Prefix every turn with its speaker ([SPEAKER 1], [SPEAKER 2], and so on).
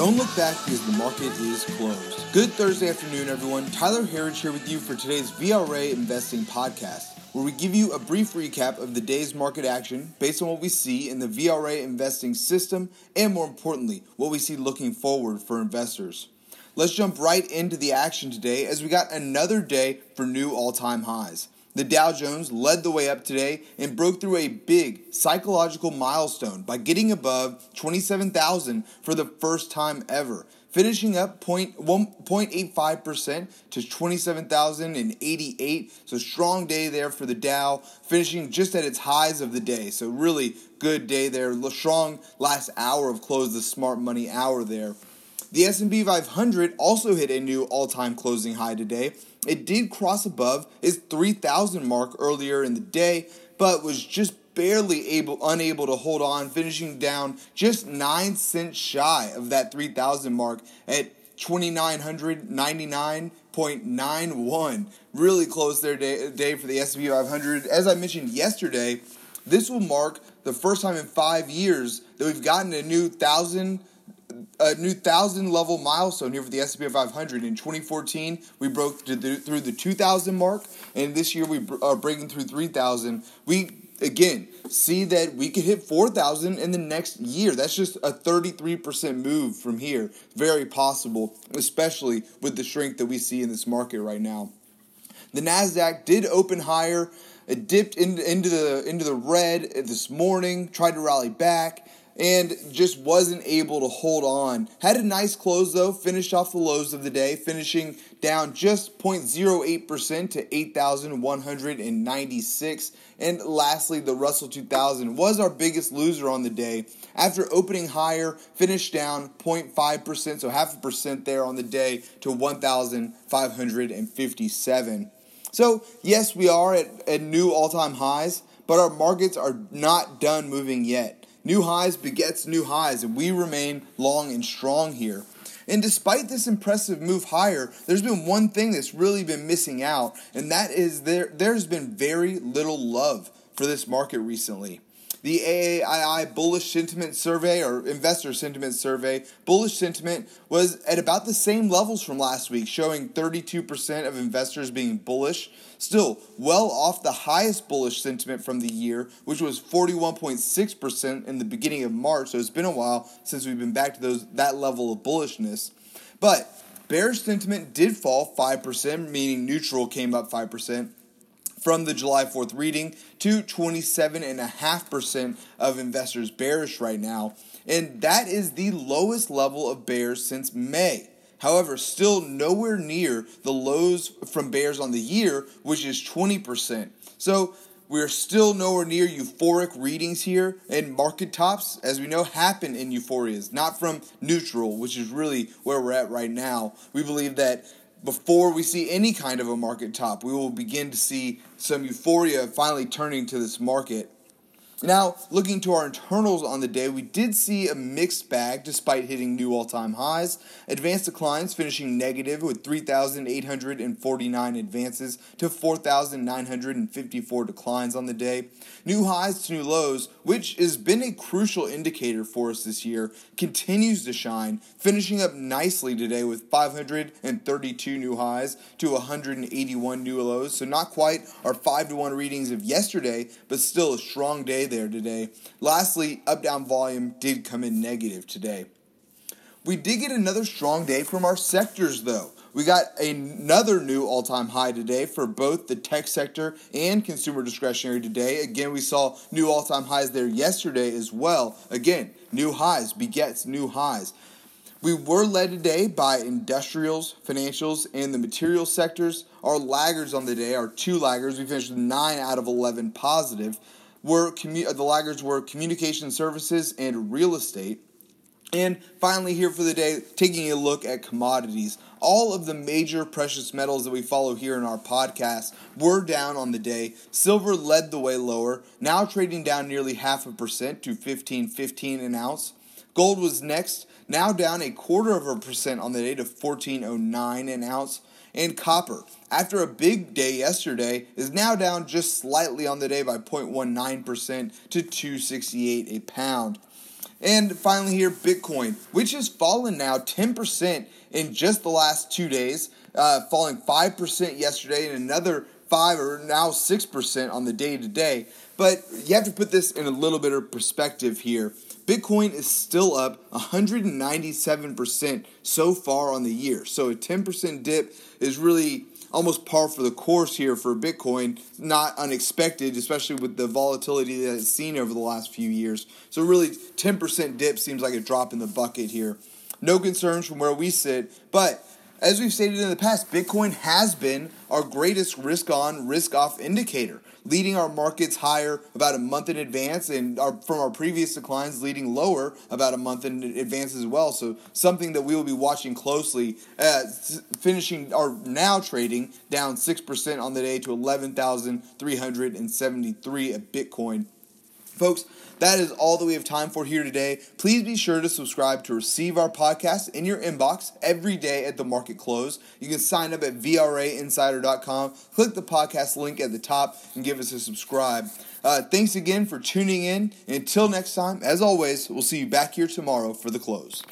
[SPEAKER 1] Don't look back because the market is closed. Good Thursday afternoon, everyone. Tyler Herriage here with you for today's VRA Investing Podcast, where we give you a brief recap of the day's market action based on what we see in the VRA investing system and, more importantly, what we see looking forward for investors. Let's jump right into the action today as we got another day for new all time highs. The Dow Jones led the way up today and broke through a big psychological milestone by getting above 27,000 for the first time ever, finishing up 0.85% to 27,088. So strong day there for the Dow, finishing just at its highs of the day. So really good day there. Strong last hour of close the smart money hour there. The S&P 500 also hit a new all-time closing high today. It did cross above its 3000 mark earlier in the day, but was just barely able unable to hold on, finishing down just 9 cents shy of that 3000 mark at 2999.91. Really close their day, day for the S&P 500. As I mentioned yesterday, this will mark the first time in 5 years that we've gotten a new 1000 a new thousand level milestone here for the S&P 500. In 2014, we broke the, through the 2,000 mark, and this year we are breaking through 3,000. We again see that we could hit 4,000 in the next year. That's just a 33% move from here. Very possible, especially with the strength that we see in this market right now. The Nasdaq did open higher. It dipped into, into the into the red this morning, tried to rally back and just wasn't able to hold on. Had a nice close though, finished off the lows of the day, finishing down just 0.08% to 8,196. And lastly, the Russell 2000 was our biggest loser on the day. After opening higher, finished down 0.5%, so half a percent there on the day to 1,557. So, yes, we are at, at new all time highs, but our markets are not done moving yet. New highs begets new highs, and we remain long and strong here. And despite this impressive move higher, there's been one thing that's really been missing out, and that is there there's been very little love for this market recently the AAII bullish sentiment survey or investor sentiment survey, bullish sentiment was at about the same levels from last week, showing 32% of investors being bullish. Still, well off the highest bullish sentiment from the year, which was 41.6% in the beginning of March. So it's been a while since we've been back to those that level of bullishness. But bearish sentiment did fall 5%, meaning neutral came up 5% from the July 4th reading to 27.5% of investors bearish right now. And that is the lowest level of bears since May. However, still nowhere near the lows from bears on the year, which is 20%. So we're still nowhere near euphoric readings here, and market tops, as we know, happen in euphorias, not from neutral, which is really where we're at right now. We believe that before we see any kind of a market top, we will begin to see some euphoria finally turning to this market. Now, looking to our internals on the day, we did see a mixed bag despite hitting new all time highs. Advanced declines finishing negative with 3,849 advances to 4,954 declines on the day. New highs to new lows, which has been a crucial indicator for us this year, continues to shine, finishing up nicely today with 532 new highs to 181 new lows. So, not quite our 5 to 1 readings of yesterday, but still a strong day there today. Lastly, up down volume did come in negative today. We did get another strong day from our sectors though. We got another new all time high today for both the tech sector and consumer discretionary today. Again, we saw new all time highs there yesterday as well. Again, new highs begets new highs. We were led today by industrials, financials, and the material sectors. Our laggards on the day, our two laggards, we finished with 9 out of 11 positive were commu- uh, the laggards were communication services and real estate. And finally, here for the day, taking a look at commodities. All of the major precious metals that we follow here in our podcast were down on the day. Silver led the way lower, now trading down nearly half a percent to 15.15 an ounce. Gold was next, now down a quarter of a percent on the day to 14.09 an ounce. And copper, after a big day yesterday, is now down just slightly on the day by 0.19% to 268 a pound. And finally, here, Bitcoin, which has fallen now 10% in just the last two days, uh, falling 5% yesterday and another 5 or now 6% on the day to day. But you have to put this in a little bit of perspective here. Bitcoin is still up 197% so far on the year. So a 10% dip is really almost par for the course here for Bitcoin. Not unexpected, especially with the volatility that it's seen over the last few years. So, really, 10% dip seems like a drop in the bucket here. No concerns from where we sit, but as we've stated in the past, Bitcoin has been our greatest risk on, risk off indicator, leading our markets higher about a month in advance, and our, from our previous declines, leading lower about a month in advance as well. So, something that we will be watching closely, uh, finishing our now trading down 6% on the day to 11,373 a Bitcoin. Folks, that is all that we have time for here today. Please be sure to subscribe to receive our podcast in your inbox every day at the market close. You can sign up at VRAinsider.com, click the podcast link at the top, and give us a subscribe. Uh, thanks again for tuning in. Until next time, as always, we'll see you back here tomorrow for the close.